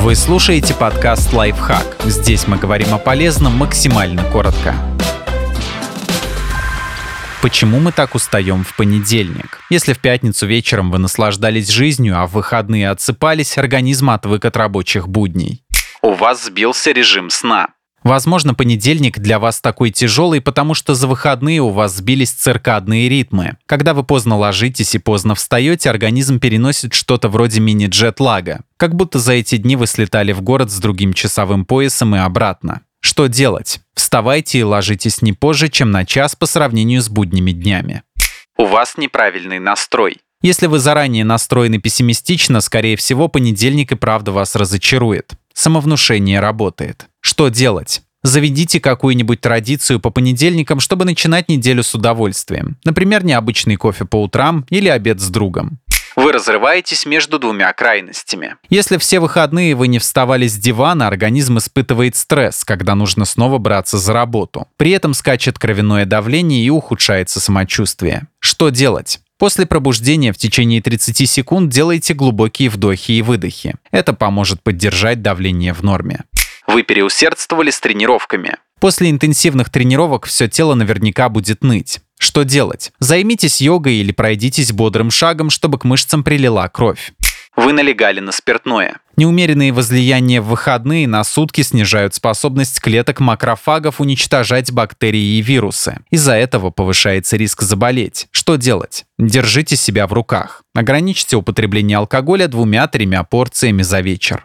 Вы слушаете подкаст «Лайфхак». Здесь мы говорим о полезном максимально коротко. Почему мы так устаем в понедельник? Если в пятницу вечером вы наслаждались жизнью, а в выходные отсыпались, организм отвык от рабочих будней. У вас сбился режим сна. Возможно, понедельник для вас такой тяжелый, потому что за выходные у вас сбились циркадные ритмы. Когда вы поздно ложитесь и поздно встаете, организм переносит что-то вроде мини-джет-лага. Как будто за эти дни вы слетали в город с другим часовым поясом и обратно. Что делать? Вставайте и ложитесь не позже, чем на час по сравнению с будними днями. У вас неправильный настрой. Если вы заранее настроены пессимистично, скорее всего, понедельник и правда вас разочарует. Самовнушение работает. Что делать? Заведите какую-нибудь традицию по понедельникам, чтобы начинать неделю с удовольствием. Например, необычный кофе по утрам или обед с другом. Вы разрываетесь между двумя крайностями. Если все выходные вы не вставали с дивана, организм испытывает стресс, когда нужно снова браться за работу. При этом скачет кровяное давление и ухудшается самочувствие. Что делать? После пробуждения в течение 30 секунд делайте глубокие вдохи и выдохи. Это поможет поддержать давление в норме. Вы переусердствовали с тренировками. После интенсивных тренировок все тело наверняка будет ныть. Что делать? Займитесь йогой или пройдитесь бодрым шагом, чтобы к мышцам прилила кровь. Вы налегали на спиртное. Неумеренные возлияния в выходные на сутки снижают способность клеток макрофагов уничтожать бактерии и вирусы. Из-за этого повышается риск заболеть. Что делать? Держите себя в руках. Ограничьте употребление алкоголя двумя-тремя порциями за вечер.